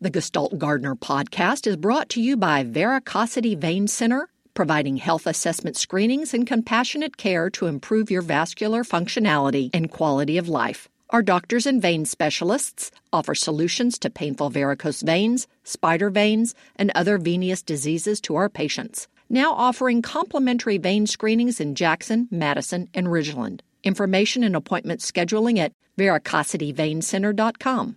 The Gestalt Gardener podcast is brought to you by Veracosity Vein Center, providing health assessment screenings and compassionate care to improve your vascular functionality and quality of life. Our doctors and vein specialists offer solutions to painful varicose veins, spider veins, and other venous diseases to our patients. Now offering complimentary vein screenings in Jackson, Madison, and Ridgeland. Information and appointment scheduling at veracosityveincenter.com.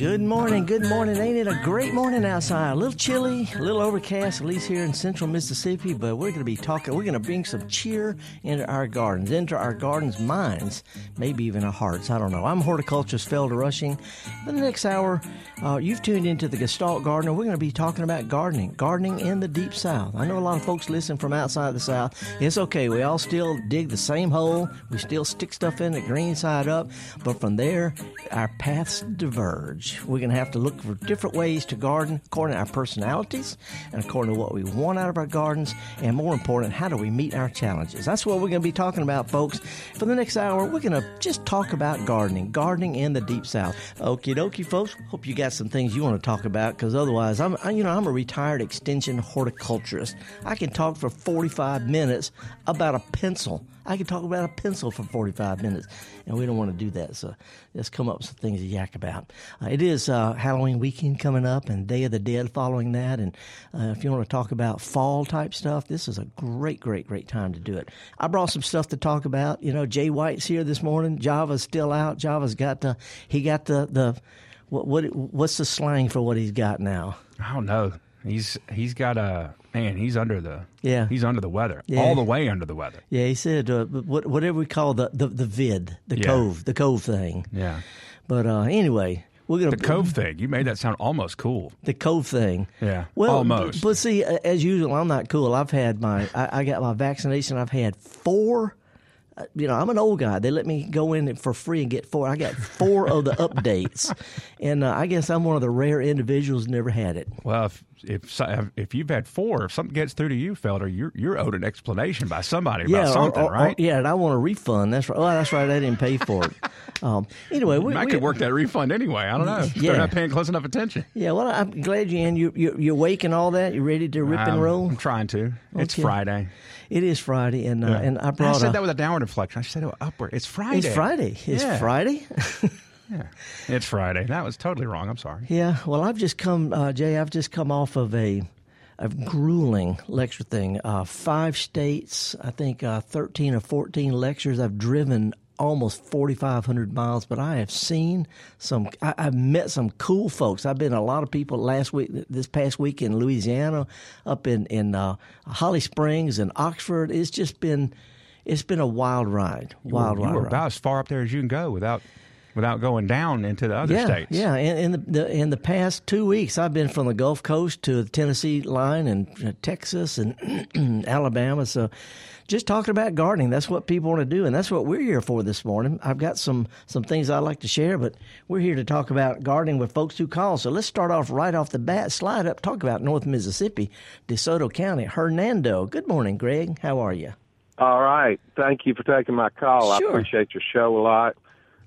Good morning, good morning. Ain't it a great morning outside? A little chilly, a little overcast, at least here in central Mississippi, but we're going to be talking, we're going to bring some cheer into our gardens, into our gardens' minds, maybe even our hearts. I don't know. I'm horticulturist Felder Rushing. For the next hour, uh, you've tuned into the Gestalt Gardener. We're going to be talking about gardening, gardening in the deep south. I know a lot of folks listen from outside the south. It's okay. We all still dig the same hole. We still stick stuff in the green side up, but from there, our paths diverge. We're going to have to look for different ways to garden according to our personalities and according to what we want out of our gardens, and more important, how do we meet our challenges? That's what we're going to be talking about, folks. For the next hour, we're going to just talk about gardening, gardening in the deep south. Okie dokie, folks. Hope you got some things you want to talk about, because otherwise, I'm you know I'm a retired extension horticulturist. I can talk for 45 minutes about a pencil. I can talk about a pencil for 45 minutes, and we don't want to do that. So let's come up with some things to yak about. Uh, it is uh, Halloween weekend coming up, and Day of the Dead following that. And uh, if you want to talk about fall type stuff, this is a great, great, great time to do it. I brought some stuff to talk about. You know, Jay White's here this morning. Java's still out. Java's got the he got the the what what what's the slang for what he's got now? I don't know. He's he's got a man. He's under the Yeah. He's under the weather, Yeah. all the way under the weather. Yeah, he said uh, whatever we call the, the, the vid, the Yeah. cove, the cove thing. Yeah, But uh, anyway, we're gonna the cove thing. You made that sound almost cool. the cove thing. Yeah, Well, almost. But see, as usual, I'm not cool. I've had my, I, I got my vaccination. I've had four. You know, I'm an old guy. They let me go in for free and get four. I got four of the updates, and uh, I guess I'm one of the rare individuals who never had it. Well, if if if you've had four, if something gets through to you, Felder, you're you're owed an explanation by somebody about something, or- or- right? yeah, and I want a refund. That's right. Oh, that's right. I didn't pay for it. Um, anyway, we, I we- could work that refund anyway. I don't know. Yeah. They're not paying close enough attention. Yeah, well, I'm glad you and you you you're awake and all that. You ready to rip and Um, roll? I'm trying to. It's Friday. It is Friday, and uh, Yeah. and I I said a, that with a downward inflection. I said it upward. It's Friday. It's Friday. It's Yeah. Friday. Yeah. It's Friday. That was totally wrong. I'm sorry. yeah. Well, I've just come, uh, Jay. I've just come off of a a grueling lecture thing. Uh, five states. I think uh, thirteen or fourteen lectures. I've driven almost 4,500 miles, but I have seen some, I, I've met some cool folks. I've been a lot of people last week, this past week in Louisiana, up in, in uh, Holly Springs and Oxford. It's just been, it's been a wild ride. Wild, ride. you were ride. about as far up there as you can go without without going down into the other yeah, states. Yeah, in, in the, the in the past two weeks, I've been from the Gulf Coast to the Tennessee line and uh, Texas and Alabama. So, just talking about gardening, that's what people want to do, and that's what we're here for this morning. I've got some some things I'd like to share, but we're here to talk about gardening with folks who call. So let's start off right off the bat. Slide up, talk about North Mississippi, DeSoto County. Hernando. Good morning, Greg. How are you? All right. Thank you for taking my call. Sure. I appreciate your show a lot.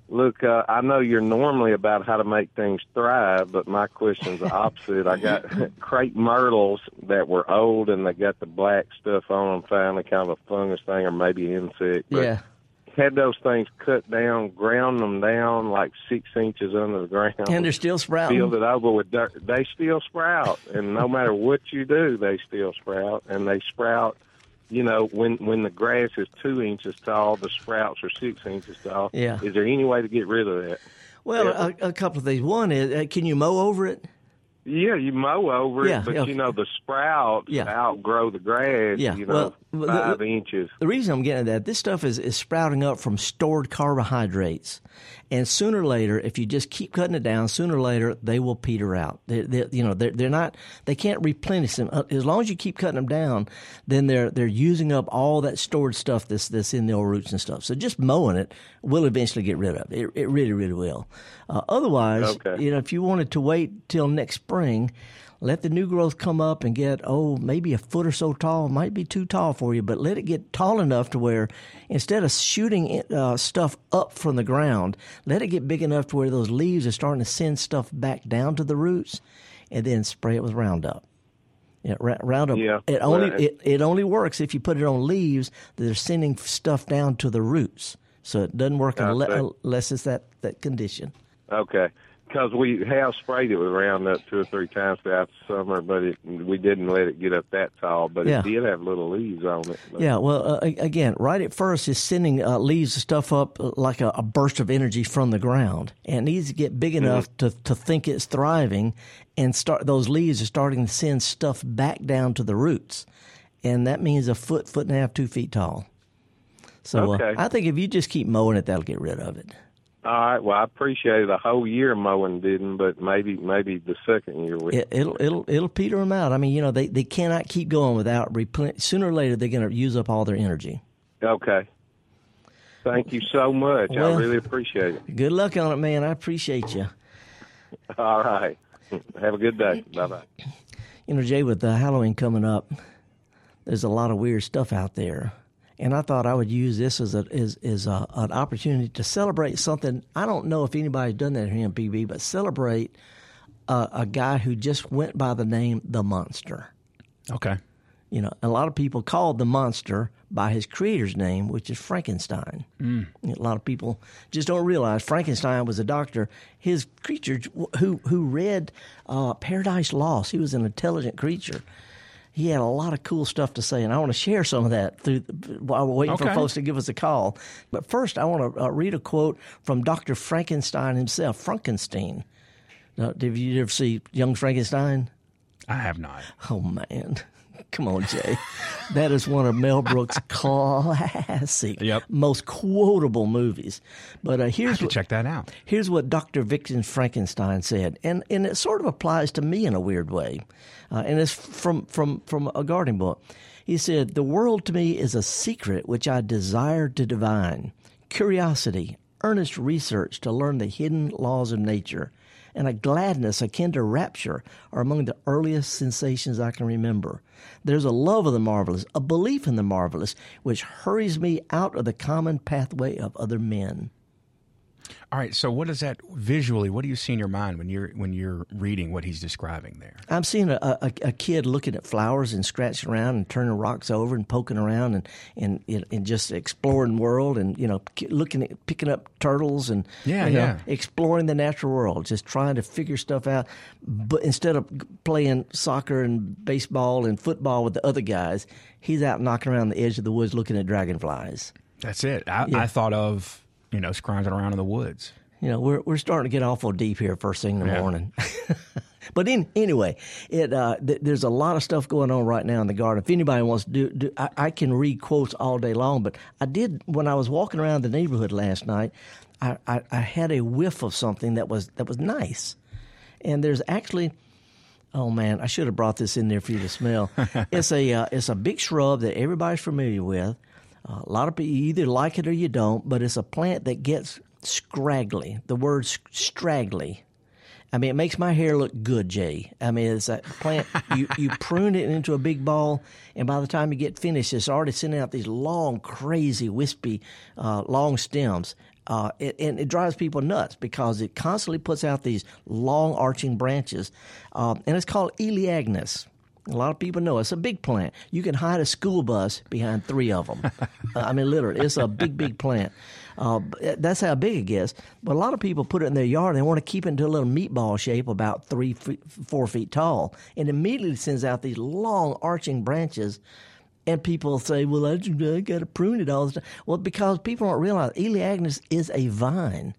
Look, uh, I know you're normally about how to make things thrive, but my question's the opposite. I got crepe myrtles that were old and they got the black stuff on them, finally kind of a fungus thing or maybe insect. But yeah. Had those things cut down, ground them down like six inches under the ground. And they're still sprouting. filled it over with dirt. They still sprout, and no matter what you do, they still sprout, and they sprout. You know, when when the grass is two inches tall, the sprouts are six inches tall. Yeah. Is there any way to get rid of that? Well, a, a couple of things. One is, uh, can you mow over it? Yeah, you mow over Yeah, it, but yeah. you know the sprouts Yeah. outgrow the grass. Yeah, you know, well, the- five the- inches. The reason I'm getting at that, this stuff is, is sprouting up from stored carbohydrates. And sooner or later, if you just keep cutting it down, sooner or later, they will peter out. They, they, you know, they're, they're not, they can't replenish them. Uh, As long as you keep cutting them down, then they're, they're using up all that stored stuff that's, that's in the old roots and stuff. So just mowing it will eventually get rid of it. It, it really, really will. Uh, otherwise, Okay. you know, if you wanted to wait till next spring, let the new growth come up and get oh maybe a foot or so tall might be too tall for you but let it get tall enough to where instead of shooting it, uh, stuff up from the ground let it get big enough to where those leaves are starting to send stuff back down to the roots and then spray it with roundup yeah, Roundup. Yeah, It only it, it only works if you put it on leaves that are sending stuff down to the roots. So it doesn't work unless it's that, that condition. Okay. Because we have sprayed it with Roundup two or three times throughout the summer, but it, we didn't let it get up that tall. But Yeah. it did have little leaves on it. But- Yeah, well, uh, again, right at first, it's sending uh, leaves and stuff up uh, like a, a burst of energy from the ground, and it needs to get big enough to, to think it's thriving, and start those leaves are starting to send stuff back down to the roots, and that means a foot, foot and a half, two feet tall. So uh, I think if you just keep mowing it, that'll get rid of it. All right. Well, I appreciate it. The whole year mowing didn't, but maybe maybe the second year we. it it'll it'll it'll peter them out. I mean, you know, they, they cannot keep going without replen- Sooner or later, they're going to use up all their energy. Okay. Thank you so much. Well- I really appreciate it. Good luck on it, man. I appreciate you. All right. Have a good day. Bye bye. You know, Jay, with uh, Halloween coming up, there's a lot of weird stuff out there, and I thought I would use this as a as, as a, an opportunity to celebrate something. I don't know if anybody's done that here in PB, but celebrate uh, a guy who just went by the name the Monster. Okay. You know, a lot of people called the monster by his creator's name, which is Frankenstein. Mm. A lot of people just don't realize Frankenstein was a doctor. His creature who who read uh, Paradise Lost. He was an intelligent creature. He had a lot of cool stuff to say, and I want to share some of that through while we're waiting for folks to give us a call. But first, I want to uh, read a quote from Dr. Frankenstein himself, Frankenstein. Now, did you ever see Young Frankenstein? I have not. Oh man. Come on, Jay. That is one of Mel Brooks' classic, Yep. most quotable movies. But uh, here's what, check that out. here's what Dr. Victor Frankenstein said, and and it sort of applies to me in a weird way, uh, and it's from from from a gardening book. He said, "The world to me is a secret which I desire to divine, curiosity, earnest research to learn the hidden laws of nature." And a gladness akin to rapture are among the earliest sensations I can remember. There's a love of the marvelous, a belief in the marvelous, which hurries me out of the common pathway of other men. All right. So, what is that visually? What do you see in your mind when you're when you're reading what he's describing there? I'm seeing a, a, a kid looking at flowers and scratching around and turning rocks over and poking around and and, and just exploring the world and you know looking at picking up turtles and Yeah, you know, yeah. exploring the natural world, just trying to figure stuff out. But instead of playing soccer and baseball and football with the other guys, he's out knocking around the edge of the woods looking at dragonflies. That's it. I, Yeah. I thought of you know scrounging around in the woods. You know, we're we're starting to get awful deep here first thing in the Yeah. morning. but in, anyway, it uh, th- there's a lot of stuff going on right now in the garden. If anybody wants to do, do I, I can read quotes all day long. But I did when I was walking around the neighborhood last night. I, I, I had a whiff of something that was that was nice, and there's actually. Oh man, I should have brought this in there for you to smell. it's a uh, it's a big shrub that everybody's familiar with. A lot of people you either like it or you don't, but it's a plant that gets scraggly. The word straggly. I mean, it makes my hair look good, Jay. I mean, it's a plant. you you prune it into a big ball, and by the time you get finished, it's already sending out these long, crazy, wispy, uh, long stems. Uh, it, and it drives people nuts because it constantly puts out these long, arching branches, uh, and it's called Elaeagnus. A lot of people know it's a big plant. You can hide a school bus behind three of them. uh, I mean, literally, it's a big, big plant. Uh, that's how big it gets. But a lot of people put it in their yard. They want to keep it into a little meatball shape, about three, feet, four feet tall, and immediately sends out these long, arching branches. And people say, "Well, I, I got to prune it all the time." Well, because people don't realize Elaeagnus is a vine.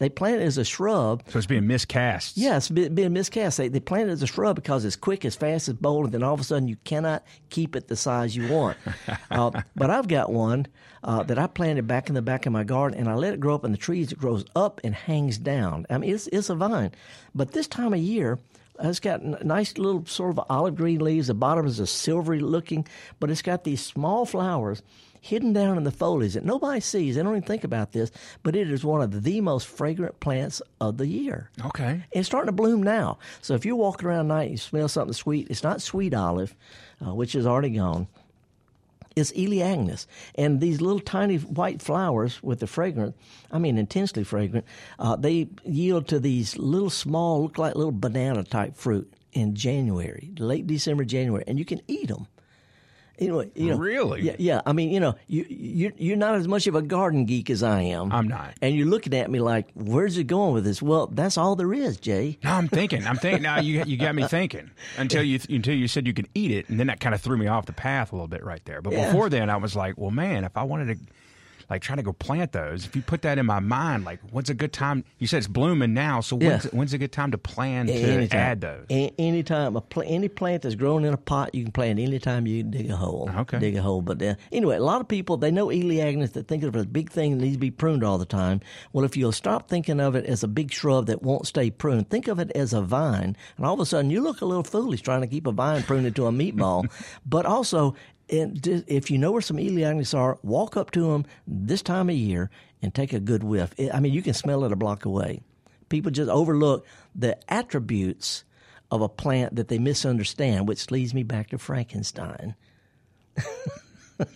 They plant it as a shrub. So it's being miscast. Yeah, it's being miscast. They, they plant it as a shrub because it's quick, as fast, as bold, and then all of a sudden you cannot keep it the size you want. uh, but I've got one uh, that I planted back in the back of my garden, and I let it grow up in the trees. It grows up and hangs down. I mean, it's, it's a vine. But this time of year, it's got nice little sort of olive green leaves. The bottom is a silvery looking, but it's got these small flowers hidden down in the foliage that nobody sees. They don't even think about this, but it is one of the most fragrant plants of the year. Okay. It's starting to bloom now. So if you're walking around at night and you smell something sweet, it's not sweet olive, uh, which is already gone. It's Elaeagnus. And these little tiny white flowers with the fragrance, I mean intensely fragrant, uh, they yield to these little small, look like little banana type fruit in January, late December, January, and you can eat them. Anyway, you know, Really? Yeah, yeah. I mean, you know, you you you're not as much of a garden geek as I am. I'm not. And you're looking at me like, "Where's it going with this?" Well, that's all there is, Jay. No, I'm thinking. I'm thinking. Now you you got me thinking until you until you said you could eat it, and then that kind of threw me off the path a little bit right there. But Yeah. before then, I was like, well, man, if I wanted to. Like trying to go plant those. If you put that in my mind, like when's a good time? You said it's blooming now, so when's, Yeah. when's a good time to plan to Anytime. add those? A- anytime a pl- any plant that's grown in a pot, you can plant anytime you dig a hole. Okay. dig a hole. But uh, anyway, a lot of people they know Elaeagnus that think of it as a big thing that needs to be pruned all the time. Well, if you'll stop thinking of it as a big shrub that won't stay pruned, think of it as a vine, and all of a sudden you look a little foolish trying to keep a vine pruned into a meatball. but also, and if you know where some Elaeagnus are, walk up to them this time of year and take a good whiff. I mean, you can smell it a block away. People just overlook the attributes of a plant that they misunderstand, which leads me back to Frankenstein.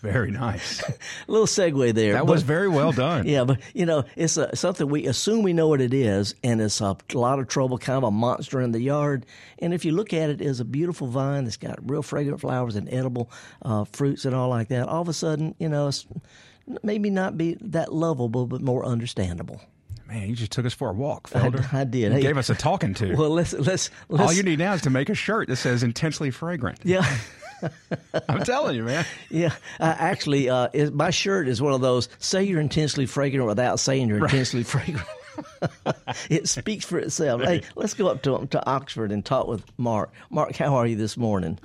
Very nice. A little segue there. That but- was very well done. Yeah, but you know, it's a, something we assume we know what it is, and it's a lot of trouble, kind of a monster in the yard. And if you look at it as a beautiful vine that's got real fragrant flowers and edible uh, fruits and all like that, all of a sudden, you know, it's maybe not be that lovable, but more understandable. Man, you just took us for a walk, Felder. I did. You Hey. gave us a talking to. Well, let's let's, let's All you need now is to make a shirt that says intensely fragrant. Yeah. I'm telling you, man. Yeah, uh, actually, uh, is, my shirt is one of those say you're intensely fragrant without saying you're intensely fragrant. it speaks for itself. Hey, let's go up to to Oxford and talk with Mark. Mark, how are you this morning?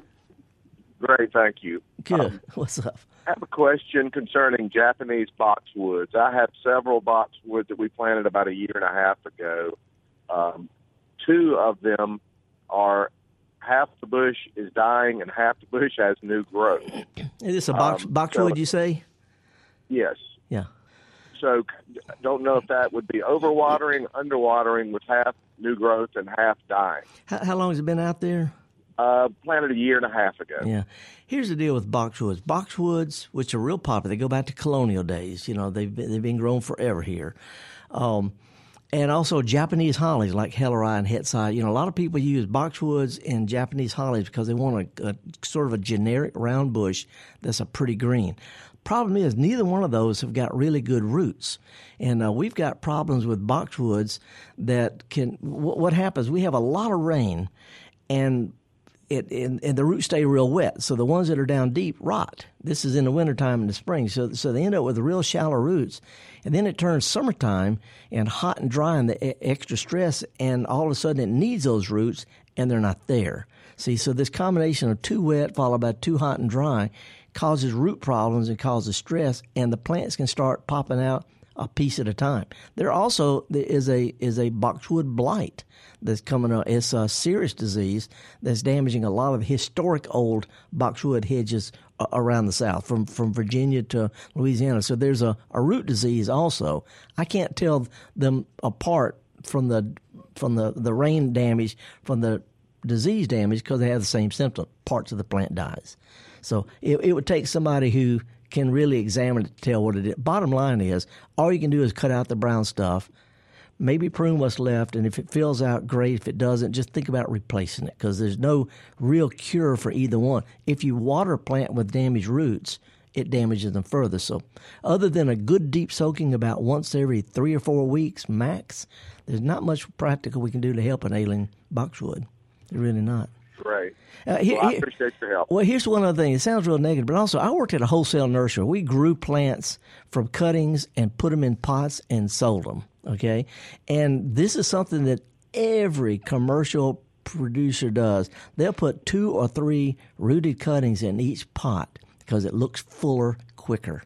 Great, thank you. Good. What's up? I have a question concerning Japanese boxwoods. I have several boxwoods that we planted about a year and a half ago. Um, two of them are half the bush is dying and half the bush has new growth. Is this a box Um, boxwood? so- You say? Yes. Yeah. So don't know if that would be overwatering, underwatering with half new growth and half dying. How, how long has it been out there? Uh, planted a year and a half ago. Yeah. Here's the deal with boxwoods. Boxwoods, which are real popular, they go back to colonial days. You know, they've been, they've been grown forever here. Um, and also Japanese hollies like Helleri and Hetzi. You know, a lot of people use boxwoods and Japanese hollies because they want a, a sort of a generic round bush that's a pretty green. Problem is, neither one of those have got really good roots, and uh, we've got problems with boxwoods that can. What, what happens? We have a lot of rain, and it, and, and the roots stay real wet. So the ones that are down deep rot. This is in the wintertime and the spring. So, so they end up with real shallow roots. And then it turns summertime and hot and dry and the extra stress. And all of a sudden it needs those roots and they're not there. See, so this combination of too wet followed by too hot and dry causes root problems and causes stress. And the plants can start popping out a piece at a time. There also is a is a boxwood blight that's coming up. It's a serious disease that's damaging a lot of historic old boxwood hedges uh, around the South, from from Virginia to Louisiana. So there's a, a root disease also. I can't tell them apart from the from the, the rain damage from the disease damage because they have the same symptom. Parts of the plant dies. So it, it would take somebody who can really examine it to tell what it is. Bottom line is, all you can do is cut out the brown stuff, maybe prune what's left, and if it fills out, great. If it doesn't, just think about replacing it because there's no real cure for either one. If you water plant with damaged roots, it damages them further. So, other than a good deep soaking about once every three or four weeks max, there's not much practical we can do to help an ailing boxwood. Really not. Great. Uh, here- Well, I appreciate your help. well, here's one other thing. It sounds real negative, but also I worked at a wholesale nursery. We grew plants from cuttings and put them in pots and sold them. Okay, and this is something that every commercial producer does. They'll put two or three rooted cuttings in each pot because it looks fuller quicker.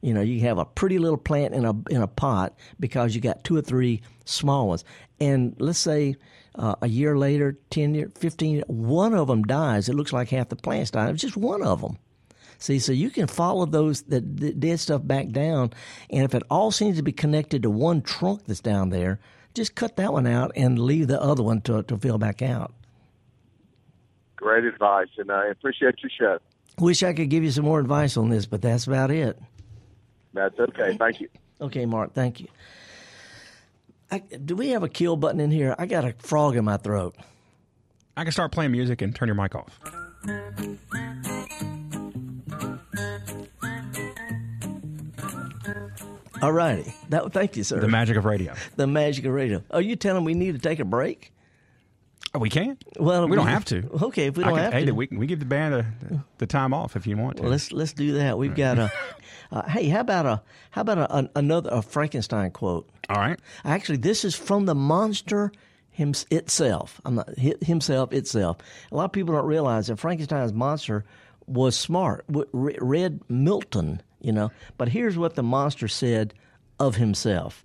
You know, you have a pretty little plant in a in a pot because you got two or three small ones. And let's say uh, a year later, 10 year, 15, one of them dies. It looks like half the plant's died. It's just one of them. See, so you can follow those the, the dead stuff back down, and if it all seems to be connected to one trunk that's down there, just cut that one out and leave the other one to to fill back out. Great advice, and I appreciate your show. Wish I could give you some more advice on this, but that's about it. That's okay. Thank you. Okay, Mark. Thank you. I, do we have a kill button in here? I got a frog in my throat. I can start playing music and turn your mic off. All righty. That, thank you, sir. The magic of radio. The magic of radio. Are you telling we need to take a break? Oh, we can't. Well, we don't have to. Okay, if we don't can- have hey, to, we, we give the band a, the time off if you want to. well, let's let's do that. We've got a. Uh, hey, how about a how about a, an, another a Frankenstein quote? All right. Actually, this is from the monster him, itself. I'm not himself itself. A lot of people don't realize that Frankenstein's monster was smart. w- Read Milton, you know. But here's what the monster said of himself: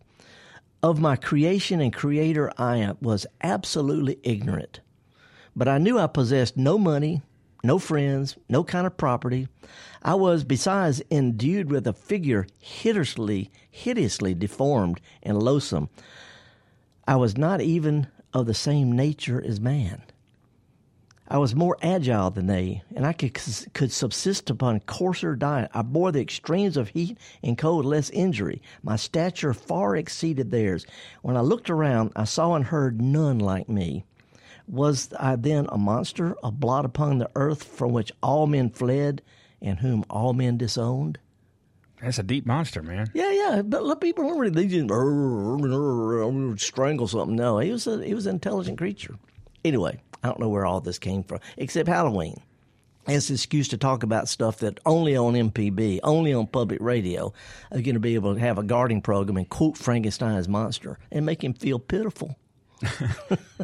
"Of my creation and creator, I am- was absolutely ignorant, but I knew I possessed no money." No friends, no kind of property. I was, besides, endued with a figure hideously, hideously deformed and loathsome. I was not even of the same nature as man. I was more agile than they, and I could, could subsist upon coarser diet. I bore the extremes of heat and cold less injury. My stature far exceeded theirs. When I looked around, I saw and heard none like me. Was I then a monster, a blot upon the earth from which all men fled and whom all men disowned? That's a deep monster, man. Yeah, yeah, but look, people remember they just strangle something. No, he was a he was an intelligent creature. Anyway, I don't know where all this came from, except Halloween. It's an excuse to talk about stuff that only on MPB, only on public radio, are going to be able to have a guarding program and quote Frankenstein's monster and make him feel pitiful.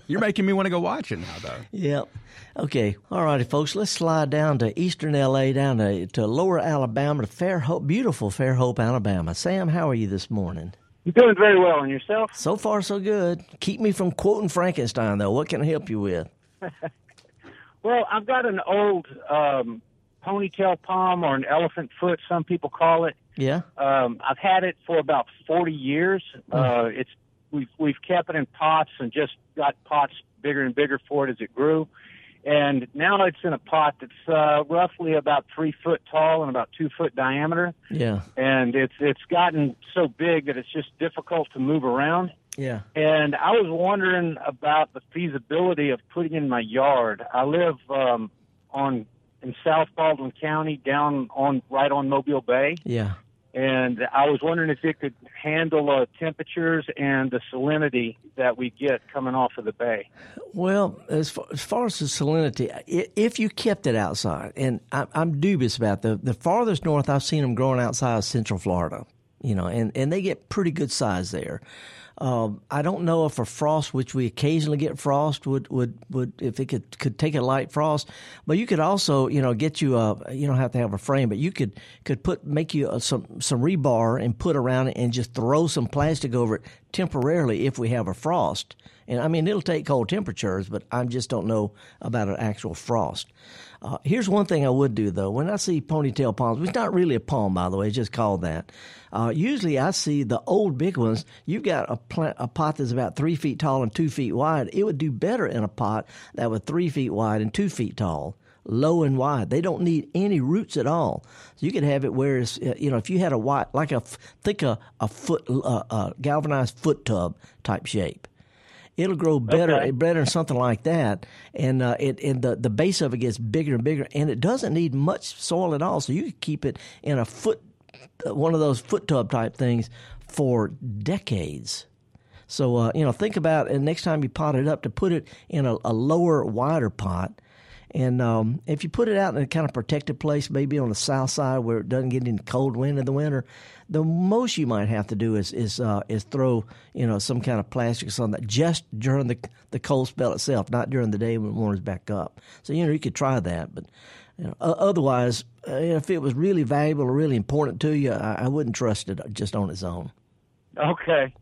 You're making me want to go watch it now, though. Yep. Okay. All righty, folks. Let's slide down to eastern LA, down to, to lower Alabama, to Fairhope, beautiful Fairhope, Alabama. Sam, how are you this morning? You're doing very well, and yourself? So far, so good. Keep me from quoting Frankenstein, though. What can I help you with? Well, I've got an old um, ponytail palm or an elephant foot, some people call it. Yeah. Um, I've had it for about 40 years. Uh, it's we've we've kept it in pots and just got pots bigger and bigger for it as it grew. And now it's in a pot that's uh, roughly about three foot tall and about two foot diameter. Yeah. And it's it's gotten so big that it's just difficult to move around. Yeah. And I was wondering about the feasibility of putting in my yard. I live um, on in South Baldwin County, down on right on Mobile Bay, Yeah. And I was wondering if it could handle uh, temperatures and the salinity that we get coming off of the bay. Well, as far, as far as the salinity, if you kept it outside, and I, I'm dubious about the the farthest north I've seen them growing outside of Central Florida, you know, and and they get pretty good size there. Um, I don't know if a frost, which we occasionally get frost, would would would if it could could take a light frost, but you could also you know get you a you don't have to have a frame, but you could could put make you a, some some rebar and put around it and just throw some plastic over it temporarily if we have a frost. And I mean it'll take cold temperatures, but I just don't know about an actual frost. Uh, here's one thing I would do though. When I see ponytail palms, is not really a palm by the way, it's just called that. Uh, usually I see the old big ones. You've got a plant, a pot that's about three feet tall and two feet wide. It would do better in a pot that was three feet wide and two feet tall, low and wide. They don't need any roots at all. So you could have it where it's, uh, you know, if you had a white, like a, think a, a foot, uh, uh, galvanized foot tub type shape it'll grow better Okay. better than something like that. And uh, it and the, the base of it gets bigger and bigger and it doesn't need much soil at all. So you could keep it in a foot uh, one of those foot tub type things for decades. So uh, you know think about and next time you pot it up to put it in a, a lower wider pot. And um, if you put it out in a kind of protected place, maybe on the south side where it doesn't get any cold wind in the winter, the most you might have to do is is uh, is throw you know some kind of plastic on that just during the the cold spell itself, not during the day when it warms back up. So you know you could try that, but you know, otherwise, uh, if it was really valuable or really important to you, I, I wouldn't trust it just on its own. Okay.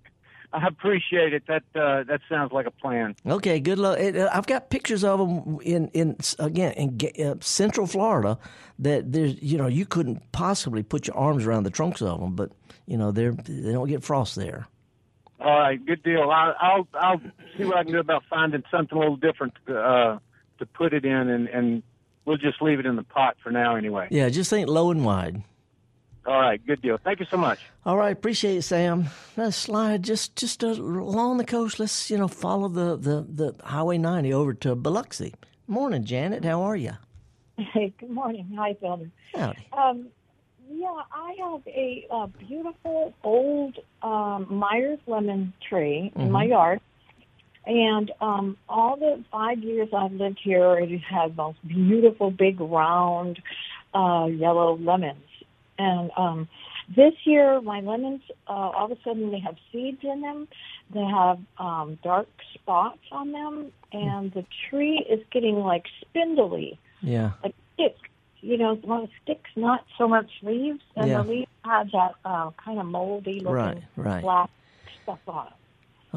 I appreciate it. That uh, that sounds like a plan. Okay, good luck. Uh, I've got pictures of them in in again in uh, Central Florida that there's you know you couldn't possibly put your arms around the trunks of them, but you know they're they don't get frost there. All right, good deal. I'll I'll, I'll see what I can do about finding something a little different uh, to put it in, and and we'll just leave it in the pot for now anyway. Yeah, just think low and wide. All right, good deal. Thank you so much. All right, appreciate it, Sam. Let's slide just just uh, along the coast. Let's you know follow the, the, the Highway 90 over to Biloxi. Morning, Janet. How are you? Hey, good morning. Hi, Bill. Howdy. Um, yeah, I have a, a beautiful old um, Meyers lemon tree in Mm-hmm. my yard. And um, all the five years I've lived here, it has had most beautiful, big, round, uh, yellow lemons. And um, this year, my lemons, uh, all of a sudden, they have seeds in them. They have um, dark spots on them, and the tree is getting like spindly Yeah. like sticks. You know, one of sticks, not so much leaves, and Yeah. the leaves have that uh, kind of moldy looking Right, right. black stuff on it.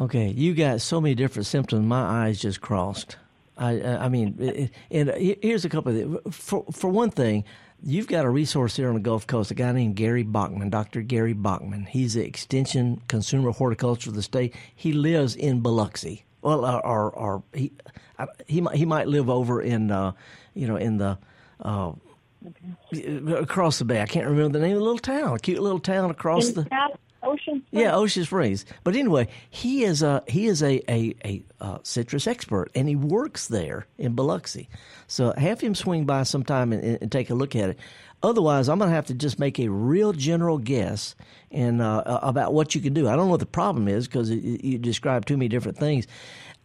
Okay, you got so many different symptoms. My eyes just crossed. I, I I mean, it- and here's a couple of things. For for one thing, you've got a resource here on the Gulf Coast. A guy named Gary Bachman, Dr. Gary Bachman. He's the Extension Consumer Horticulture of the state. He lives in Biloxi. Well, or, or, or he I- he might he might live over in uh, you know in the. Uh, Across the bay, I can't remember the name of the little town. A cute little town across In the. that ocean, Yeah, Ocean Springs. But anyway, he is a he is a a, a uh, citrus expert, and he works there in Biloxi. So have him swing by sometime and, and take a look at it. Otherwise, I'm going to have to just make a real general guess and uh, about what you can do. I don't know what the problem is because you described too many different things.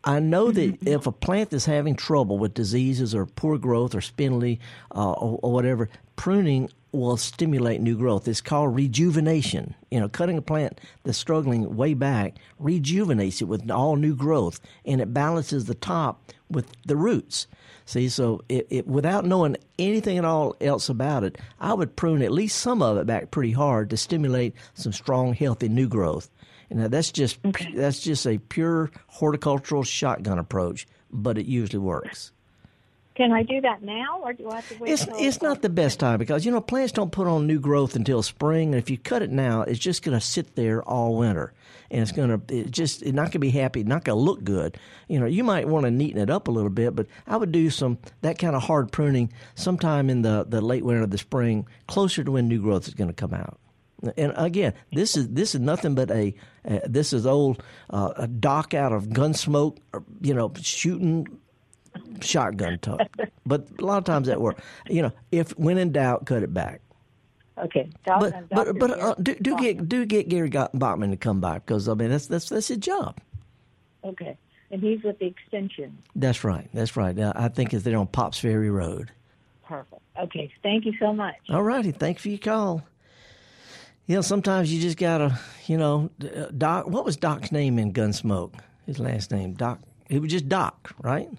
I know that if a plant is having trouble with diseases or poor growth or spindly uh, or, or whatever, pruning will stimulate new growth. It's called rejuvenation. You know, cutting a plant that's struggling way back rejuvenates it with all new growth, and it balances the top with the roots. See, so it, it, without knowing anything at all else about it, I would prune at least some of it back pretty hard to stimulate some strong, healthy new growth. And that's just that's just a pure horticultural shotgun approach, but it usually works. Can I do that now, or do I have to wait? It's it's not the best time because you know plants don't put on new growth until spring, and if you cut it now, it's just going to sit there all winter, and it's going to it just it's not going to be happy, not going to look good. You know, you might want to neaten it up a little bit, but I would do some that kind of hard pruning sometime in the the late winter, of the spring, closer to when new growth is going to come out. And again, this is this is nothing but a uh, this is old uh, a Doc out of Gunsmoke, or, you know, shooting shotgun talk. but a lot of times that works. You know, if when in doubt, cut it back. Okay, But but but uh, do, do get do get Gary Bachman to come by because I mean that's that's that's his job. Okay, and he's with the extension. That's right. That's right. Uh, I think it's there on Popp's Ferry Road. Perfect. Okay, thank you so much. All righty. Thanks for your call. You know, sometimes you just gotta, you know, uh, Doc. What was Doc's name in Gunsmoke? His last name, Doc. It was just Doc, right?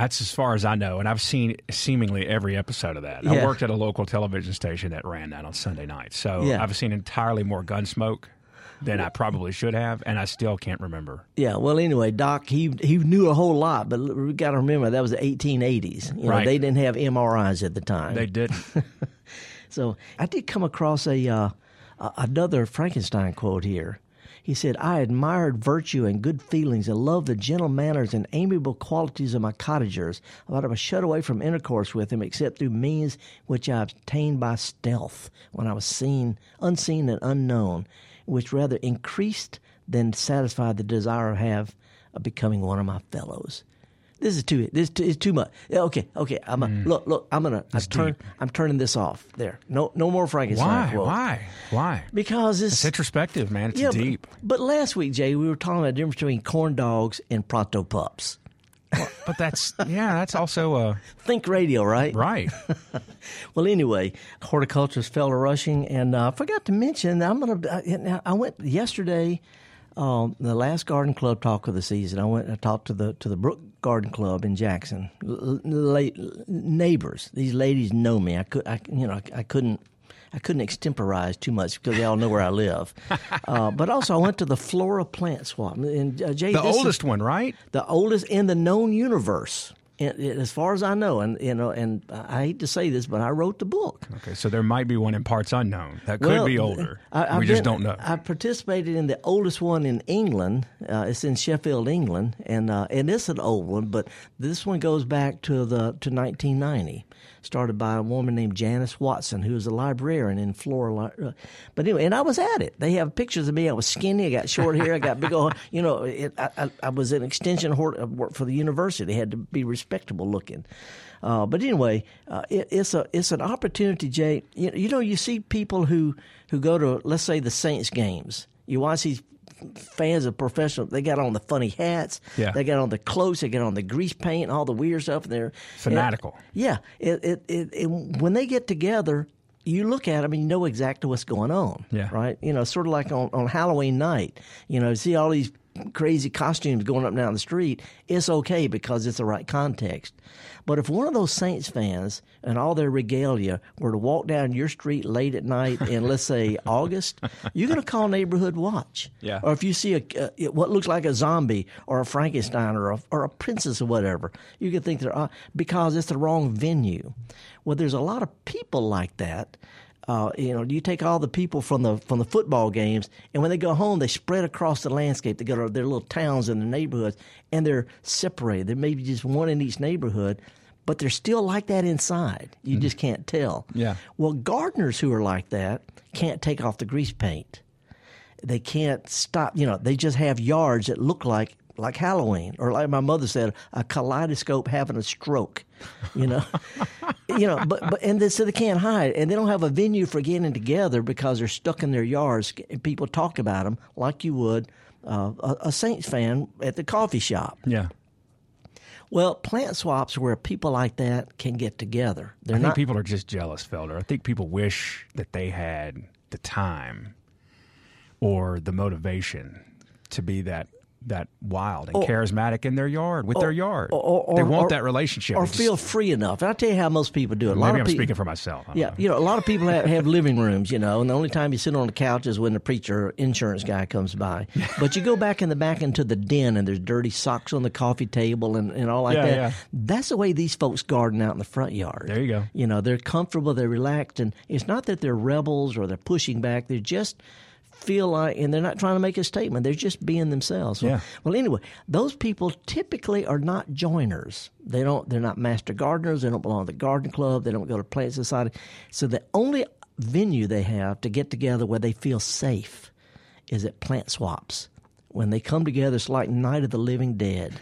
That's as far as I know, and I've seen seemingly every episode of that. Yeah. I worked at a local television station that ran that on Sunday nights, so Yeah. I've seen entirely more Gunsmoke than I probably should have, and I still can't remember. Yeah. Well, anyway, Doc, he he knew a whole lot, but we got to remember that was the 1880s. You know, Right. they didn't have MRIs at the time. They didn't. So I did come across a uh, a- another Frankenstein quote here. He said, "I admired virtue and good feelings, and loved the gentle manners and amiable qualities of my cottagers, but I was shut away from intercourse with them, except through means which I obtained by stealth, when I was seen, unseen, and unknown, which rather increased than satisfied the desire I have of becoming one of my fellows." This is too. This is too much. Okay, okay. I'm a, look. Look. I'm gonna. I turn. I'm turning this off. There. No. No more Frankenstein Why? quotes. Why? Why? Because it's, It's introspective, man. It's yeah, deep. But, last week, Jay, we were talking about the difference between corn dogs and pronto pups. But that's yeah, that's also uh, Think radio, right? right. Well, anyway, horticulturist Felder Rushing, and uh, I forgot to mention I'm gonna. I, I went yesterday, um, the last garden club talk of the season. I went. I talked to the to the Brook Garden Club in Jackson. L- la- neighbors, these ladies know me. I could, I, you know, I, I couldn't. I couldn't extemporize too much because they all know where I live. Uh, but also, I went to the Flora Plant Swap. And uh, Jay, The oldest one, right? the oldest in the known universe, and, and as far as I know. And you know, and I hate to say this, but I wrote the book. Okay, so there might be one in parts unknown that could Well, be older. I, we just don't know. I participated in the oldest one in England. Uh, it's in Sheffield, England, and uh, and it's an old one, but this one goes back to the to 1990. Started by a woman named Janice Watson, who was a librarian in Florida. Uh, but anyway, and I was at it. They have pictures of me. I was skinny. I got short hair. I got big old. You know, it, I, I, was an extension hort- of work for the university. Had to be respectable looking. Uh, but anyway, uh, it, it's a it's an opportunity, Jay. You, you know, you see people who who go to let's say the Saints games. You watch these fans of professional. They got on the funny hats. Yeah. They got on the clothes. They got on the grease paint and all the weird stuff. And they're Fanatical. yeah. It, it, it, it, when they get together, you look at them and you know exactly what's going on. Yeah. Right. You know, sort of like on, on Halloween night. You know, see all these crazy costumes going up and down the street. It's okay because it's the right context. But if one of those Saints fans and all their regalia were to walk down your street late at night in, let's say, August, you're going to call neighborhood watch. Yeah. Or if you see a uh, what looks like a zombie or a Frankenstein or a, or a princess or whatever, you could think they're uh, because it's the wrong venue. Well, there's a lot of people like that. Uh, you know, you take all the people from the from the football games, and when they go home, they spread across the landscape. They go to their little towns and their neighborhoods, and they're separated. There may be just one in each neighborhood, but they're still like that inside. You just can't tell. Yeah. Well, gardeners who are like that can't take off the grease paint they can't stop. You know, they just have yards that look like like Halloween, or like my mother said, a kaleidoscope having a stroke. You know, you know, but but and they, so they can't hide, and they don't have a venue for getting together because they're stuck in their yards. And people talk about them like you would uh, a, a Saints fan at the coffee shop. yeah. Well, plant swaps where people like that can get together. They're I think not people are just jealous, Felder. I think people wish that they had the time or the motivation to be that that wild and Or- charismatic in their yard with their yard. or- or- they want or- that relationship. or just- feel free enough. And I'll tell you how most people do it. A lot maybe of I'm people, speaking for myself. Yeah, know. you know, a lot of people have, have living rooms, you know, and the only time you sit on the couch is when the preacher or insurance guy comes by. but you go back in the back into the den and there's dirty socks on the coffee table and, and all like Yeah, that. yeah. That's the way these folks garden out in the front yard. There you go. You know, they're comfortable, they're relaxed, and it's not that they're rebels or they're pushing back. They're just feel like, and they're not trying to make a statement. They're just being themselves. Yeah. Well, anyway, those people typically are not joiners. They don't. They're not master gardeners. They don't belong to the garden club. They don't go to plant society. So the only venue they have to get together where they feel safe is at plant swaps. When they come together, it's like Night of the Living Dead.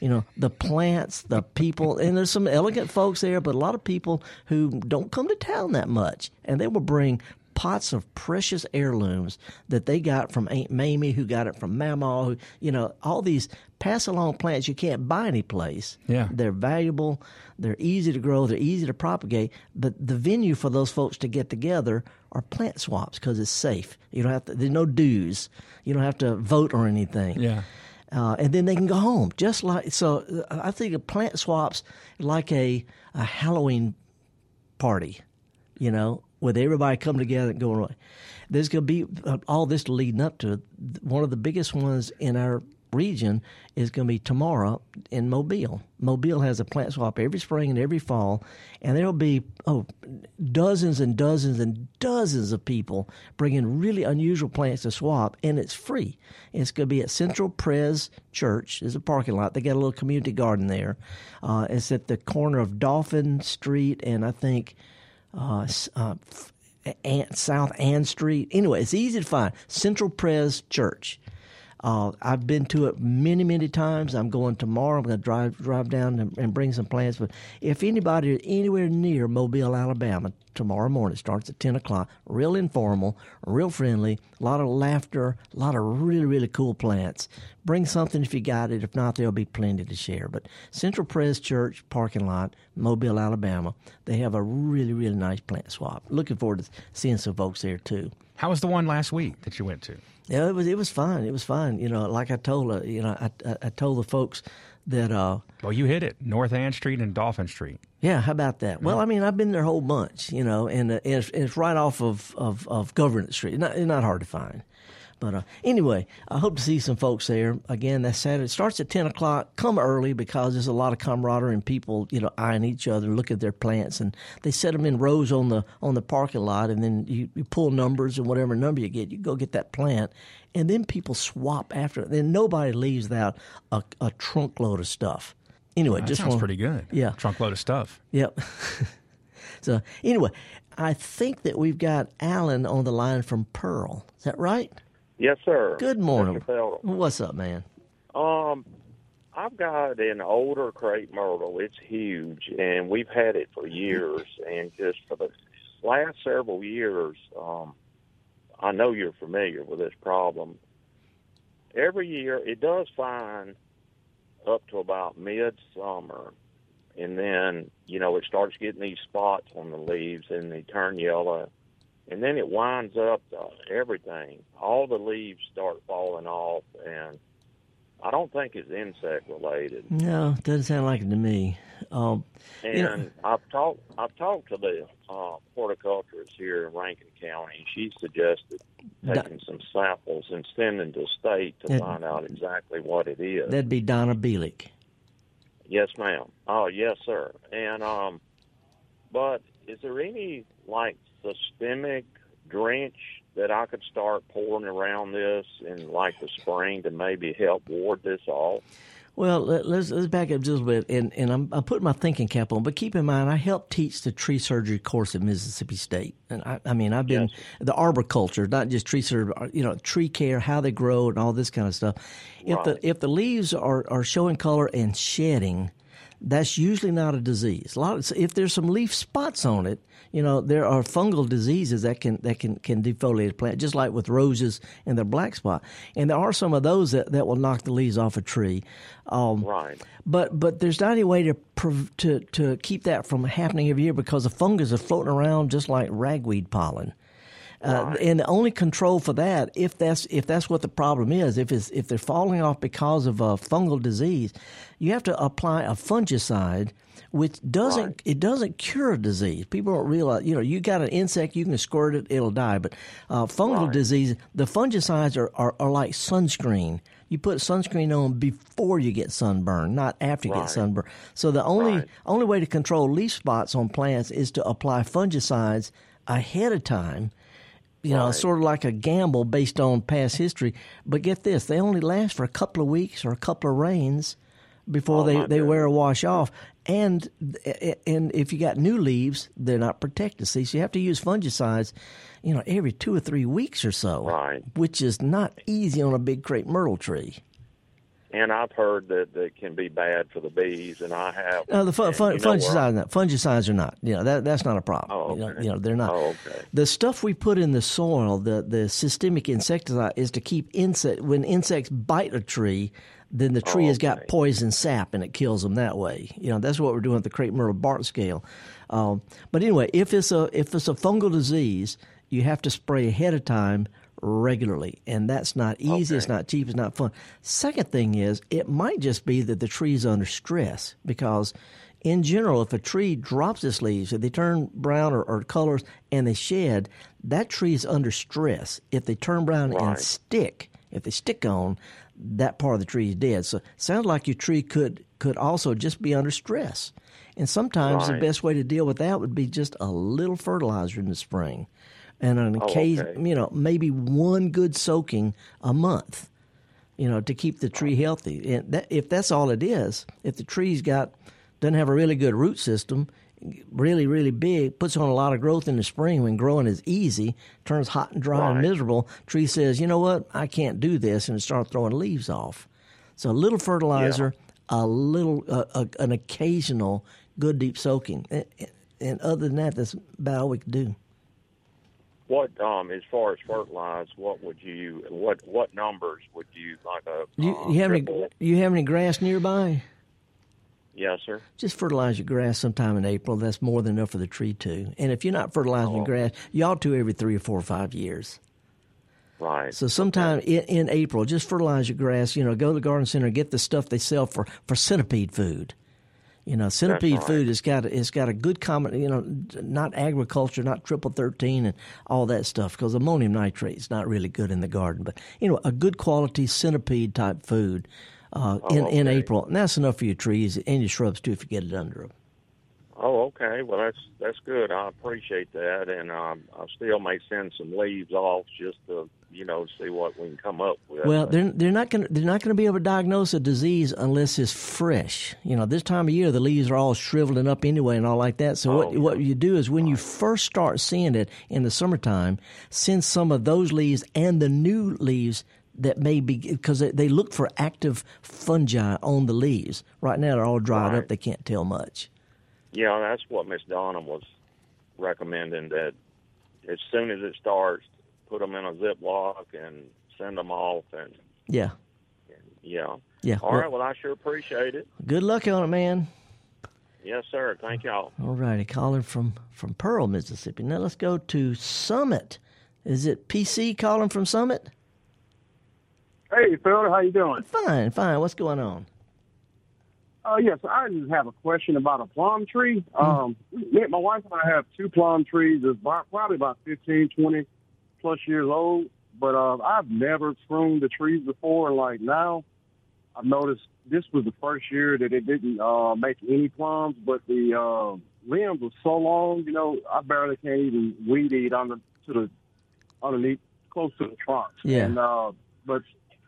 You know, the plants, the people, and there's some elegant folks there, but a lot of people who don't come to town that much. And they will bring pots of precious heirlooms that they got from Aunt Mamie, who got it from Mama, who, you know, all these pass along plants you can't buy anyplace. Yeah. They're valuable, they're easy to grow, they're easy to propagate. But the venue for those folks to get together are plant swaps because it's safe. You don't have to, there's no dues. You don't have to vote or anything. Yeah. Uh, and then they can go home. Just like so, uh, I think of plant swaps like a, a Halloween party, you know, with everybody coming together and going. There's going to be uh, all this leading up to it. One of the biggest ones in our region is going to be tomorrow in Mobile. Mobile has a plant swap every spring and every fall, and there'll be oh dozens and dozens and dozens of people bringing really unusual plants to swap, and it's free. It's going to be at Central Pres Church. There's a parking lot. They got a little community garden there. Uh, it's at the corner of Dolphin Street and I think uh, uh, South Ann Street. Anyway, it's easy to find. Central Pres Church. Uh, I've been to it many, many times. I'm going tomorrow. I'm going to drive drive down and, and bring some plants. But if anybody is anywhere near Mobile, Alabama, tomorrow morning starts at 10 o'clock. Real informal, real friendly, a lot of laughter, a lot of really, really cool plants. Bring something if you got it. If not, there'll be plenty to share. But Central Pres Church parking lot, Mobile, Alabama, they have a really, really nice plant swap. Looking forward to seeing some folks there too. How was the one last week that you went to? Yeah, it was it was fun. It was fun. You know, like I told uh, you know, I, I, I told the folks that. Uh, well, you hit it, North Ann Street and Dolphin Street. Yeah, how about that? Well, I mean, I've been there a whole bunch, you know, and, uh, and it's, it's, right off of of, of Government Street. Not not hard to find. But uh, anyway, I hope to see some folks there. Again, that Saturday. It starts at 10 o'clock. Come early because there's a lot of camaraderie and people, you know, eyeing each other, look at their plants. And they set them in rows on the on the parking lot. And then you, you pull numbers and whatever number you get, you go get that plant. And then people swap after it. Then nobody leaves without a, a trunk load of stuff. Anyway, that just sounds wanna, pretty good. Yeah. Trunk load of stuff. Yep. so anyway, I think that we've got Alan on the line from Pearl. Is that right? Yes, sir. Good morning. What's up, man? Um, I've got an older crepe myrtle. It's huge, and we've had it for years. And just for the last several years, um, I know you're familiar with this problem. Every year, it does fine up to about midsummer, and then you know it starts getting these spots on the leaves, and they turn yellow and then it winds up uh, everything. All the leaves start falling off, and I don't think it's insect related. No, doesn't sound like it to me. Um, and you know, I've talked I've talked to the uh, horticulturist here in Rankin County. She suggested taking some samples and sending to state to That- find out exactly what it is. that'd be Donna Bielik. Yes, ma'am. Oh, yes, sir. And um, but is there any like systemic drench that I could start pouring around this in like the spring to maybe help ward this off? Well, let, let's let's back up just a bit, and and I'm I'm putting my thinking cap on. But keep in mind, I helped teach the tree surgery course at Mississippi State, and I, I mean, I've been Yes. the arboriculture, not just tree surgery, uh, you know, tree care, how they grow, and all this kind of stuff. If Right. the if the leaves are are showing color and shedding, that's usually not a disease. A lot of, if there's some leaf spots on it, you know, there are fungal diseases that can that can can defoliate a plant, just like with roses and their black spot. And there are some of those that, that will knock the leaves off a tree. Um, Right. but but there's not any way to to to keep that from happening every year because the fungus are floating around just like ragweed pollen. Uh, and the only control for that, if that's if that's what the problem is, if it's if they're falling off because of a fungal disease, you have to apply a fungicide, which doesn't Right. it doesn't cure a disease. People don't realize, you know, you got an insect, you can squirt it, it'll die. But uh, fungal Right. disease, the fungicides are, are, are like sunscreen. You put sunscreen on before you get sunburn, not after you Right. get sunburn. So the only Right. only way to control leaf spots on plants is to apply fungicides ahead of time. You know, Right. sort of like a gamble based on past history. But get this, they only last for a couple of weeks or a couple of rains before Oh, they, they wear a wash off. And and if you got new leaves, they're not protected. See, so you have to use fungicides, you know, every two or three weeks or so. Right. Which is not easy on a big crepe myrtle tree. And I've heard that that can be bad for the bees, and I have. No, the fun, fun, you know where fungicides, are not. fungicides are not. You know that that's not a problem. Oh, you, know, you know they're not. Oh, okay. The stuff we put in the soil, the the systemic insecticide, is to keep insect. When insects bite a tree, then the tree Oh, has got poison sap, and it kills them that way. You know that's what we're doing with the crepe myrtle bark scale. Um, but anyway, if it's a if it's a fungal disease, you have to spray ahead of time regularly, and that's not easy. It's not cheap. It's not fun. Second thing is, it might just be that the tree's under stress because, in general, if a tree drops its leaves, if they turn brown or, or colors and they shed, that tree is under stress. If they turn brown and stick, if they stick on, that part of the tree is dead. So, it sounds like your tree could could also just be under stress. And sometimes the best way to deal with that would be just a little fertilizer in the spring and on Oh, occasion, okay. you know, maybe one good soaking a month, you know, to keep the tree healthy. And that, if that's all it is, if the tree's got doesn't have a really good root system, really, really big, puts on a lot of growth in the spring when growing is easy, turns hot and dry and miserable. Tree says, you know what, I can't do this, and it starts throwing leaves off. So a little fertilizer, a little, uh, a, an occasional good deep soaking, and, and other than that, that's about all we can do. What um as far as fertilize, what would you what what numbers would you like a You, uh, you have any, triple? you have any grass nearby? Yes, sir. Just fertilize your grass sometime in April. That's more than enough for the tree too. And if you're not fertilizing your Oh. grass, you ought to every three or four or five years. Right. So sometime in, in April, just fertilize your grass. You know, go to the garden center, and get the stuff they sell for, for centipede food. You know, centipede right. food has got it's got a good common. You know, not agriculture, not triple thirteen and all that stuff. Because ammonium nitrate is not really good in the garden. But you know, a good quality centipede type food uh, in in okay. April, and that's enough for your trees and your shrubs too if you get it under them. Okay. Well, that's that's good. I appreciate that, and um, I still may send some leaves off just to you know see what we can come up with. Well, they're they're not going to they're not going to be able to diagnose a disease unless it's fresh. You know, this time of year the leaves are all shriveling up anyway and all like that. So what Oh, what you do is when you first start seeing it in the summertime, send some of those leaves and the new leaves that may be because they, they look for active fungi on the leaves. Right now they're all dried up; they can't tell much. Yeah, that's what Miss Donna was recommending. That as soon as it starts, put them in a Ziploc and send them off. And Yeah, yeah, yeah. all Well, right. Well, I sure appreciate it. Good luck on it, man. Yes, sir. Thank y'all. All righty, calling from from Pearl, Mississippi. Now let's go to Summit. Is it PC calling from Summit? Hey, Phil, how you doing? Fine, fine. What's going on? Uh, yes, I just have a question about a plum tree. Um, me, my wife and I have two plum trees. It's about, probably about 15, 20 plus years old. But uh, I've never pruned the trees before, and like now, I've noticed this was the first year that it didn't uh, make any plums. But the uh, limbs were so long, you know, I barely can't even weed eat on the to the underneath close to the trunks. Yeah. And uh, but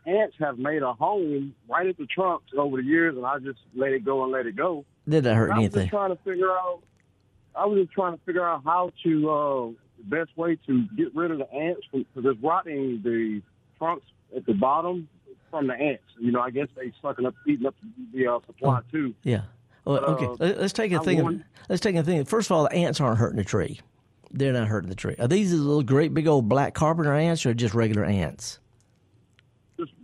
ants have made a home right at the trunks over the years, and I just let it go and let it go. Did that hurt I was anything? just trying to figure out. I was just trying to figure out how to uh, the best way to get rid of the ants because it's rotting the trunks at the bottom from the ants. You know, I guess they sucking up, eating up the uh, supply too. Yeah. Well, okay. uh, Let- Let's take a I thing. Of, let's take a thing. First of all, the ants aren't hurting the tree. They're not hurting the tree. Are these the little great big old black carpenter ants or just regular ants?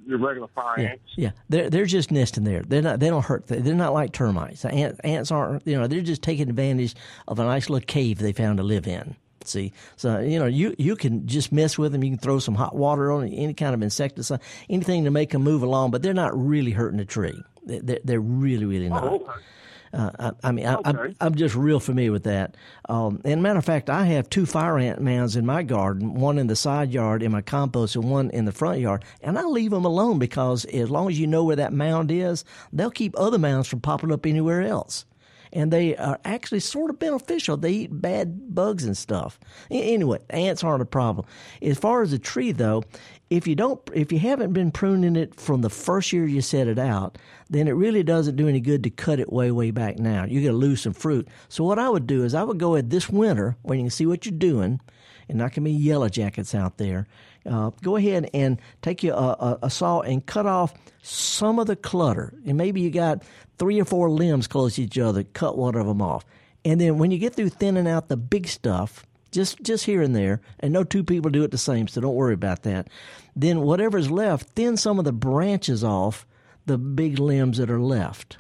Your regular fire Yeah, ants. yeah. They're they're just nesting there. They're not. They don't hurt. They're not like termites. Ant, ants aren't. You know, they're just taking advantage of a nice little cave they found to live in. See, so you know, you you can just mess with them. You can throw some hot water on it, any kind of insecticide, anything to make them move along. But they're not really hurting the tree. They- They're, they're really, really oh, not. Oh, okay. Uh, I, I mean, I, I'm, Okay. I'm just real familiar with that. Um, and matter of fact, I have two fire ant mounds in my garden, one in the side yard in my compost and one in the front yard. And I leave them alone because as long as you know where that mound is, they'll keep other mounds from popping up anywhere else. And they are actually sort of beneficial. They eat bad bugs and stuff. Anyway, ants aren't a problem. As far as the tree, though, if you don't, if you haven't been pruning it from the first year you set it out, then it really doesn't do any good to cut it way, way back now. You're going to lose some fruit. So what I would do is I would go ahead this winter when you can see what you're doing, and not going to be yellow jackets out there. Uh, go ahead and take your uh, a, a saw and cut off some of the clutter. And maybe you got three or four limbs close to each other. Cut one of them off, and then when you get through thinning out the big stuff, just just here and there, and no two people do it the same, so don't worry about that. Then whatever's left, thin some of the branches off the big limbs that are left.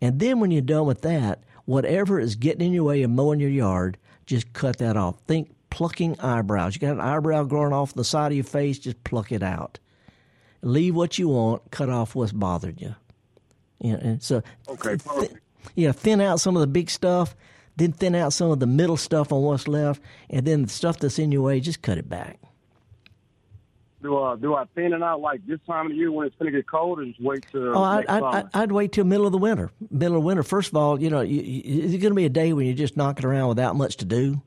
And then when you're done with that, whatever is getting in your way of mowing your yard, just cut that off. Think plucking eyebrows. You got an eyebrow growing off the side of your face, just pluck it out. Leave what you want, cut off what's bothered you. Yeah, and so Okay, perfect. yeah, thin out some of the big stuff, then thin out some of the middle stuff on what's left, and then the stuff that's in your way, just cut it back. Do uh, do I thin it out like this time of the year when it's going to get cold, or just wait till Oh, I, next I, summer? I, I'd wait till middle of the winter. Middle of winter. First of all, you know, you, you, it's going to be a day when you're just knocking around without much to do.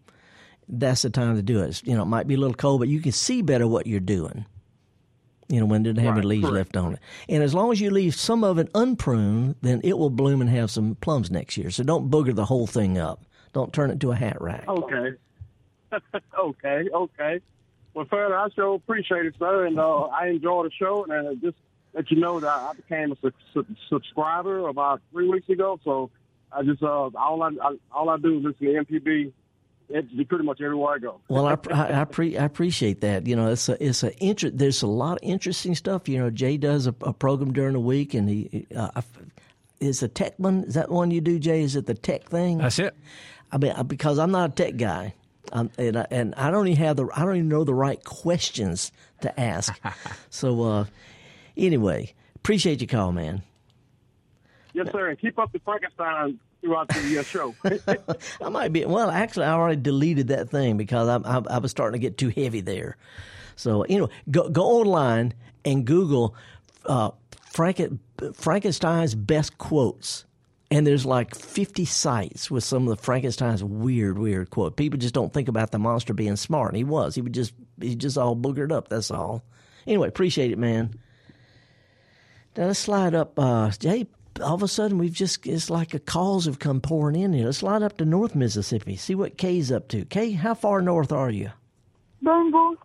That's the time to do it. You know, it might be a little cold, but you can see better what you're doing. You know, when it doesn't have any leaves correct. left on it. And as long as you leave some of it unpruned, then it will bloom and have some plums next year. So don't booger the whole thing up. Don't turn it to a hat rack. Okay. okay, okay. Well, Felder, I sure appreciate it, sir, and uh, I enjoy the show. And uh, just let you know that I became a su- su- subscriber about three weeks ago. So I just uh, all I, I all I do is listen to MPB. It's pretty much everywhere I go. Well, I I, I, pre- I appreciate that. You know, it's a it's a inter- There's a lot of interesting stuff. You know, Jay does a, a program during the week, and he uh, is the tech one. Is that one you do, Jay? Is it the tech thing? That's it. I mean, because I'm not a tech guy, um, and I, and I don't even have the I don't even know the right questions to ask. so uh, anyway, appreciate your call, man. Yes, sir, and keep up the Frankenstein throughout the uh, show. I might be. Well, actually, I already deleted that thing because I, I, I was starting to get too heavy there. So anyway, go go online and Google uh, Franken, Frankenstein's best quotes. And there's like 50 sites with some of the Frankenstein's weird, weird quote. People just don't think about the monster being smart. And he was. He was just, he just all boogered up. That's all. Anyway, appreciate it, man. Now let's slide up. Uh, Jay, all of a sudden we've just, it's like a calls have come pouring in here. Let's slide up to North Mississippi, see what Kay's up to. Kay, how far north are you? Booneville.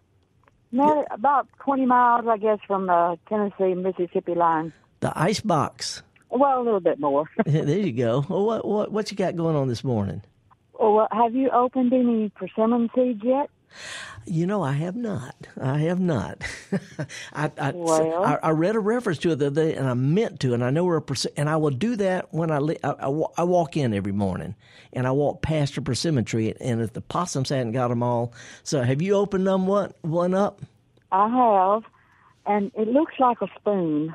No, about 20 miles, I guess, from the Tennessee Mississippi line. The ice box. Well, a little bit more. there you go. Well, what what what you got going on this morning? Well, have you opened any persimmon seeds yet? You know, I have not. I have not. I, I, Well? I, I read a reference to it the other day, and I meant to, and I know we're a and I will do that when I, I, I walk in every morning, and I walk past a persimmon tree, and if the possums hadn't got them all, so have you opened them one one up? I have, and it looks like a spoon.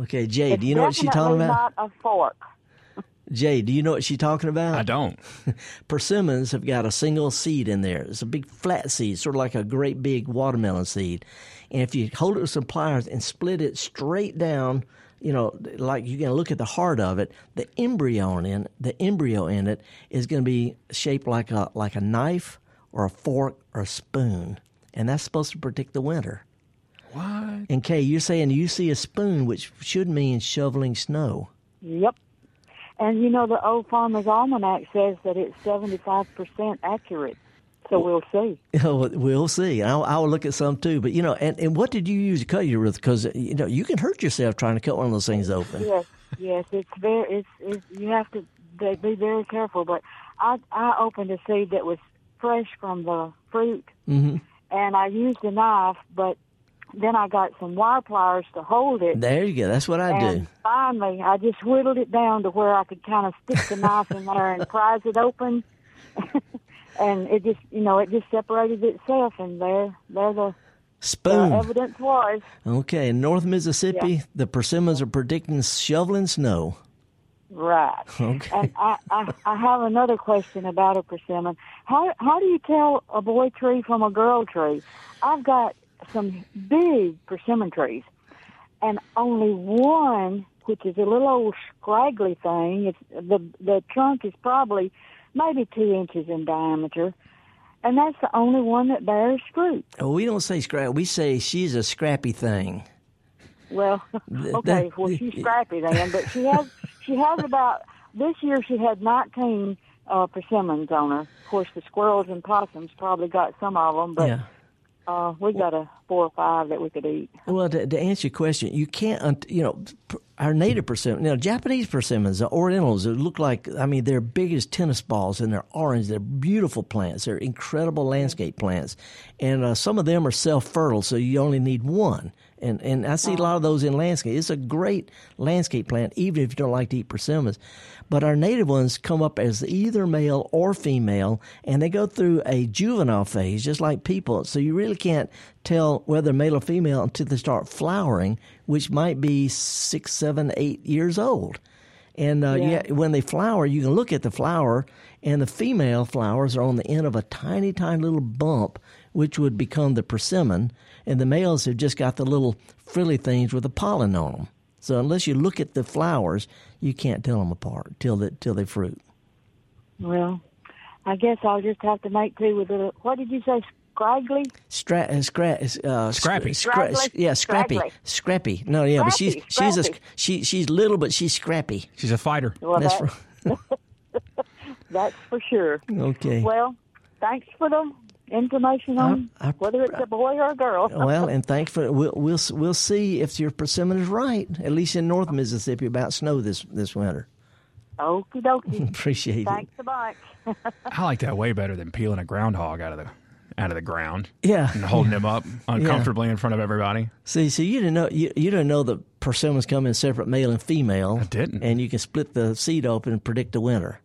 Okay, Jay, it's do you know what she's talking about? not a fork. Jay, do you know what she's talking about? I don't. Persimmons have got a single seed in there. It's a big flat seed, sort of like a great big watermelon seed. And if you hold it with some pliers and split it straight down, you know, like you're going to look at the heart of it, the embryo in the embryo in it is going to be shaped like a like a knife or a fork or a spoon, and that's supposed to predict the winter. What? And Kay, you're saying you see a spoon, which should mean shoveling snow. Yep. And you know, the old Farmer's Almanac says that it's 75% accurate. So we'll see. We'll see. I'll, I'll look at some too. But you know, and, and what did you use to cut your with? Because you know you can hurt yourself trying to cut one of those things open. Yes, yes, it's very. It's, it's you have to they- be very careful. But I I opened a seed that was fresh from the fruit, hmm and I used a knife, but then I got some wire pliers to hold it. There you go. That's what I and do. finally, I just whittled it down to where I could kind of stick the knife in there and prise it open. and it just, you know, it just separated itself, and there, there the, Spoon. evidence was. Okay, in North Mississippi, Yeah. the persimmons are predicting shoveling snow. Right. Okay. And I, I, I have another question about a persimmon. How how do you tell a boy tree from a girl tree? I've got some big persimmon trees, and only one, which is a little old scraggly thing. It's the the trunk is probably maybe two inches in diameter, and that's the only one that bears fruit. Oh, we don't say scrap. We say she's a scrappy thing. Well, okay, well she's scrappy then, but she has she has about this year she had nineteen uh, persimmons on her. Of course, the squirrels and possums probably got some of them, but yeah. Uh, we got a four or five that we could eat. Well, to, to answer your question, you can't, you know, our native persimmon, you know, Japanese persimmons, the Orientals, look like, I mean, they're big as tennis balls and they're orange. They're beautiful plants. They're incredible landscape plants. And uh, some of them are self fertile, so you only need one. And, and I see a lot of those in landscape. It's a great landscape plant, even if you don't like to eat persimmons. But our native ones come up as either male or female, and they go through a juvenile phase, just like people. So you really can't tell whether male or female until they start flowering, which might be six, seven, eight years old. And uh, Yeah. yeah, when they flower, you can look at the flower, and the female flowers are on the end of a tiny, tiny little bump, which would become the persimmon, and the males have just got the little frilly things with the pollen on them. So unless you look at the flowers, you can't tell them apart till they till they fruit. Well, I guess I'll just have to make do with it. What did you say, scraggly? Stra- uh, scra- uh, Scrappy. Scra- Scraggly? yeah, scrappy, Scraggly. scrappy. No, yeah, but she's Scrappy, she's a she she's little, but she's scrappy. She's a fighter. Well, That's that, right. That's for sure. Okay. Well, thanks for the information on I- whether it's a boy or a girl. well, and thanks for we'll we'll we'll see if your persimmon is right. At least in North Mississippi about snow this this winter. Okie dokie. Appreciate it. Thanks a bunch. I like that way better than peeling a groundhog out of the out of the ground. Yeah. and holding him up uncomfortably in front of everybody. See, so you didn't know you, you didn't know the persimmons come in separate male and female. I didn't. And you can split the seed open and predict the winter.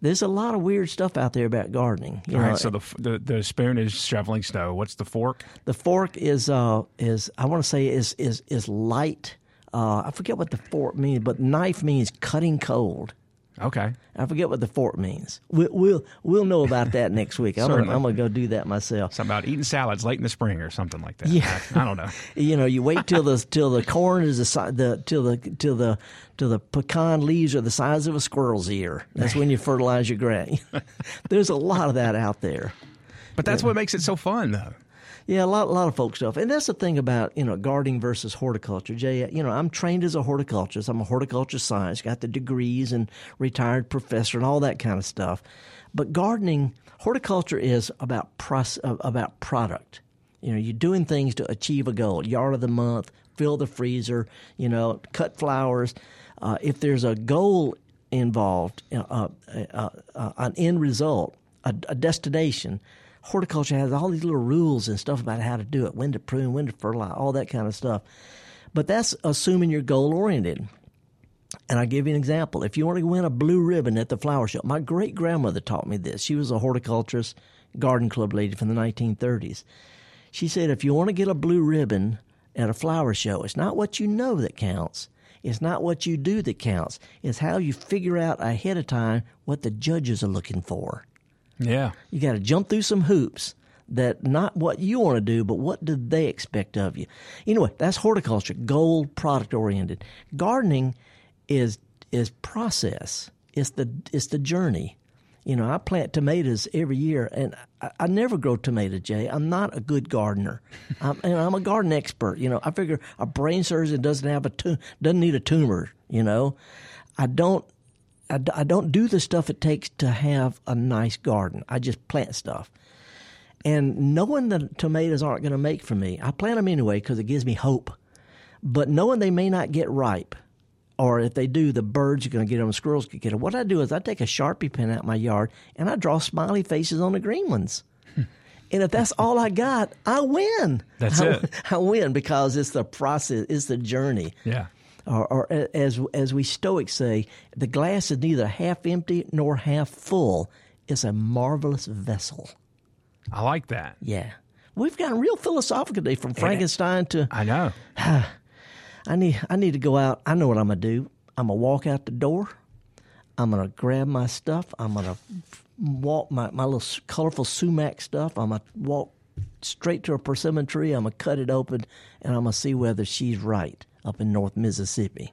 There's a lot of weird stuff out there about gardening. You All know, right, so the, the the spoon is shoveling snow. What's the fork? the fork is uh is I want to say is is is light. Uh, I forget what the fork means, but knife means cutting cold. Okay. I forget what the fork means. We'll we'll, we'll know about that next week. I'm gonna, I'm gonna go do that myself. Something about eating salads late in the spring or something like that. Yeah. I, I don't know. You know, you wait till the till the corn is the the till the till the till the pecan leaves are the size of a squirrel's ear. That's when you fertilize your grain. There's a lot of that out there. But that's what makes it so fun, though. Yeah, a lot, a lot of folk stuff, and that's the thing about you know gardening versus horticulture. Jay, you know, I'm trained as a horticulturist. I'm a horticulture science, got the degrees and retired professor and all that kind of stuff. But gardening, horticulture is about proce- uh, about product. You know, you're doing things to achieve a goal. Yard of the month, fill the freezer. You know, cut flowers. Uh, if there's a goal involved, uh, uh, uh, uh, an end result, a, a destination horticulture has all these little rules and stuff about how to do it, when to prune, when to fertilize, all that kind of stuff. But that's assuming you're goal oriented. And I'll give you an example. If you want to win a blue ribbon at the flower show, my great grandmother taught me this. She was a horticulturist, garden club lady from the 1930s. She said, if you want to get a blue ribbon at a flower show, it's not what you know that counts. It's not what you do that counts. It's how you figure out ahead of time what the judges are looking for. Yeah. You got to jump through some hoops that not what you want to do, but what do they expect of you. Anyway, that's horticulture, goal product oriented. Gardening is is process. It's the it's the journey. You know, I plant tomatoes every year, and I, I never grow tomato. Jay, I'm not a good gardener, I'm, and I'm a garden expert. You know, I figure a brain surgeon doesn't have a tu- doesn't need a tumor. You know, I don't I, I don't do the stuff it takes to have a nice garden. I just plant stuff. And knowing that tomatoes aren't going to make for me, I plant them anyway because it gives me hope. But knowing they may not get ripe, or if they do, the birds are going to get them, squirrels could get them. What I do is I take a Sharpie pen out my yard and I draw smiley faces on the green ones. and if that's all I got, I win. That's I, it. I win because it's the process, it's the journey Yeah. Or, or as as we Stoics say, the glass is neither half empty nor half full. It's a marvelous vessel. I like that. Yeah, we've gotten real philosophical today, from Frankenstein to I know. I need I need to go out. I know what I'm gonna do. I'm gonna walk out the door. I'm gonna grab my stuff. I'm gonna walk my my little colorful sumac stuff. I'm gonna walk straight to a persimmon tree. I'm gonna cut it open, and I'm gonna see whether she's right up in North Mississippi.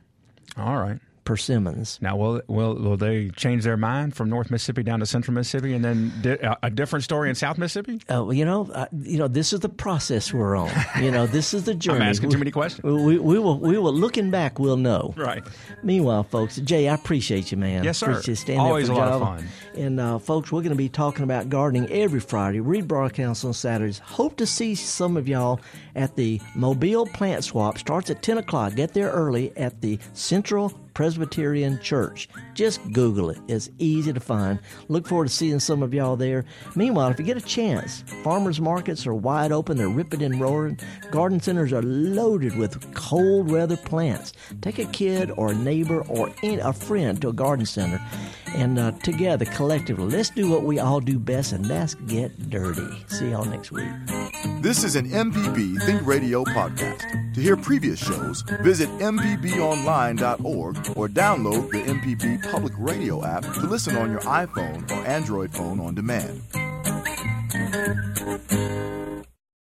All right. Persimmons. Now, will will will they change their mind from North Mississippi down to Central Mississippi, and then di- a, a different story in South Mississippi? Uh, you know, uh, you know, this is the process we're on. You know, this is the journey. I'm asking too many questions. We, we will, we will. Looking back, we'll know. Right. Meanwhile, folks, Jay, I appreciate you, man. Yes, sir. Appreciate you Always a lot of fun. And uh, folks, we're going to be talking about gardening every Friday. Read broadcasts on Saturdays. Hope to see some of y'all at the Mobile Plant Swap. Starts at ten o'clock. Get there early at the Central Presbyterian Church. Just Google it. It's easy to find. Look forward to seeing some of y'all there. Meanwhile, if you get a chance, farmers markets are wide open. They're ripping and roaring. Garden centers are loaded with cold weather plants. Take a kid or a neighbor or a friend to a garden center, and uh, together, collectively, let's do what we all do best, and that's get dirty. See y'all next week. This is an MPB Think Radio podcast. To hear previous shows, visit MPBOnline.org or download the MPB Public Radio app to listen on your iPhone or Android phone on demand.